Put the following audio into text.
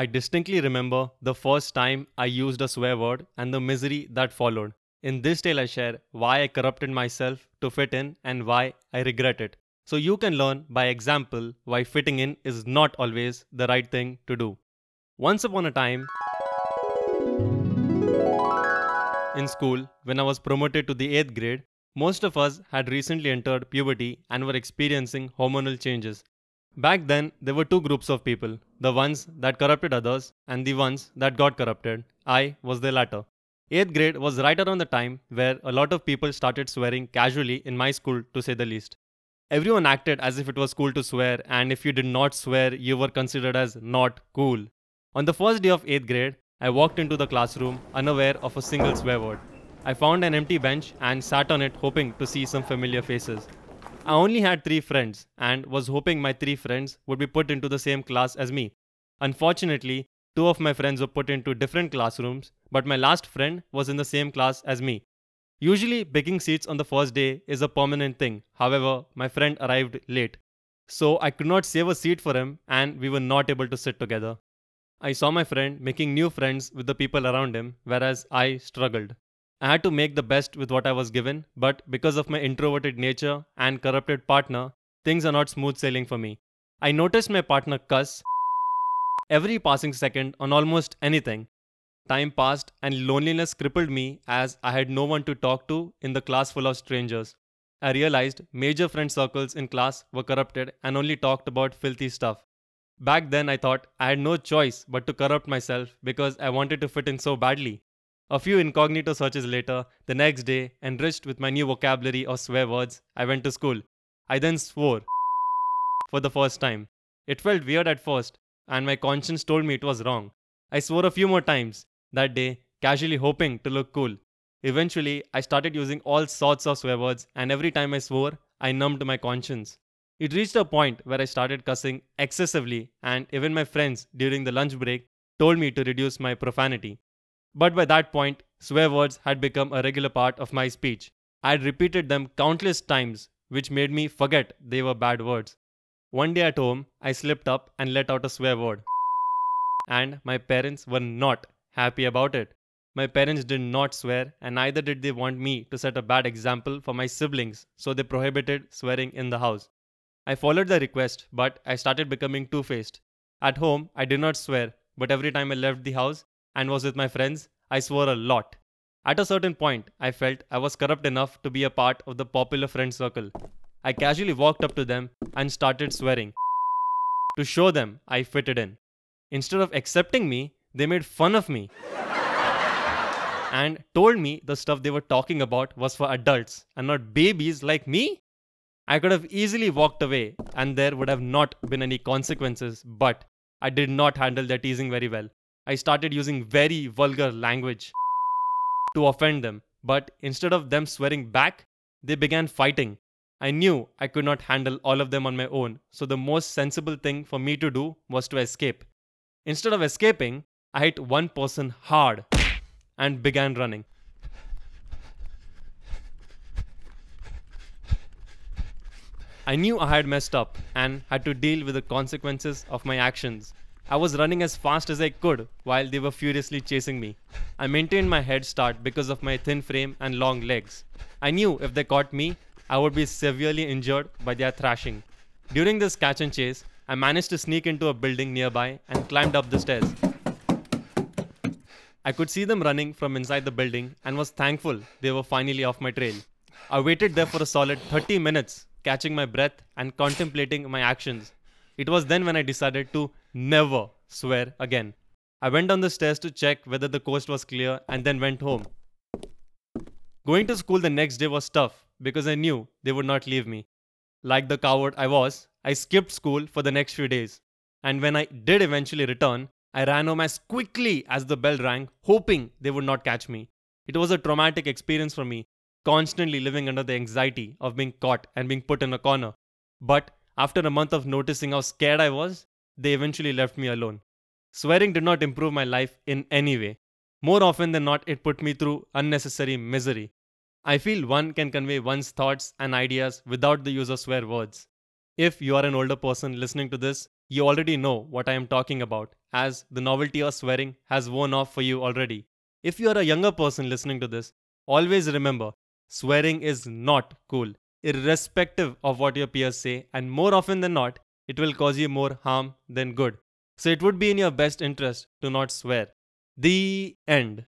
I distinctly remember the first time I used a swear word and the misery that followed. In this tale, I share why I corrupted myself to fit in and why I regret it. So you can learn by example why fitting in is not always the right thing to do. Once upon a time, in school, when I was promoted to the 8th grade, most of us had recently entered puberty and were experiencing hormonal changes. Back then, there were two groups of people the ones that corrupted others and the ones that got corrupted. I was the latter. 8th grade was right around the time where a lot of people started swearing casually in my school, to say the least. Everyone acted as if it was cool to swear, and if you did not swear, you were considered as not cool. On the first day of 8th grade, I walked into the classroom unaware of a single swear word. I found an empty bench and sat on it hoping to see some familiar faces. I only had three friends and was hoping my three friends would be put into the same class as me. Unfortunately, two of my friends were put into different classrooms, but my last friend was in the same class as me. Usually, picking seats on the first day is a permanent thing. However, my friend arrived late. So I could not save a seat for him and we were not able to sit together. I saw my friend making new friends with the people around him, whereas I struggled. I had to make the best with what I was given, but because of my introverted nature and corrupted partner, things are not smooth sailing for me. I noticed my partner cuss every passing second on almost anything. Time passed and loneliness crippled me as I had no one to talk to in the class full of strangers. I realized major friend circles in class were corrupted and only talked about filthy stuff. Back then, I thought I had no choice but to corrupt myself because I wanted to fit in so badly. A few incognito searches later, the next day, enriched with my new vocabulary of swear words, I went to school. I then swore for the first time. It felt weird at first, and my conscience told me it was wrong. I swore a few more times that day, casually hoping to look cool. Eventually, I started using all sorts of swear words, and every time I swore, I numbed my conscience. It reached a point where I started cussing excessively, and even my friends during the lunch break told me to reduce my profanity. But by that point, swear words had become a regular part of my speech. I had repeated them countless times, which made me forget they were bad words. One day at home, I slipped up and let out a swear word. And my parents were not happy about it. My parents did not swear, and neither did they want me to set a bad example for my siblings, so they prohibited swearing in the house. I followed the request, but I started becoming two faced. At home, I did not swear, but every time I left the house, and was with my friends, I swore a lot. At a certain point, I felt I was corrupt enough to be a part of the popular friend circle. I casually walked up to them and started swearing to show them I fitted in. Instead of accepting me, they made fun of me and told me the stuff they were talking about was for adults and not babies like me. I could have easily walked away and there would have not been any consequences, but I did not handle their teasing very well. I started using very vulgar language to offend them. But instead of them swearing back, they began fighting. I knew I could not handle all of them on my own, so the most sensible thing for me to do was to escape. Instead of escaping, I hit one person hard and began running. I knew I had messed up and had to deal with the consequences of my actions. I was running as fast as I could while they were furiously chasing me. I maintained my head start because of my thin frame and long legs. I knew if they caught me, I would be severely injured by their thrashing. During this catch and chase, I managed to sneak into a building nearby and climbed up the stairs. I could see them running from inside the building and was thankful they were finally off my trail. I waited there for a solid 30 minutes, catching my breath and contemplating my actions. It was then when I decided to never swear again. I went down the stairs to check whether the coast was clear and then went home. Going to school the next day was tough because I knew they would not leave me. Like the coward I was, I skipped school for the next few days. And when I did eventually return, I ran home as quickly as the bell rang, hoping they would not catch me. It was a traumatic experience for me, constantly living under the anxiety of being caught and being put in a corner. But after a month of noticing how scared I was, they eventually left me alone. Swearing did not improve my life in any way. More often than not, it put me through unnecessary misery. I feel one can convey one's thoughts and ideas without the use of swear words. If you are an older person listening to this, you already know what I am talking about, as the novelty of swearing has worn off for you already. If you are a younger person listening to this, always remember swearing is not cool, irrespective of what your peers say, and more often than not, it will cause you more harm than good. So it would be in your best interest to not swear. The end.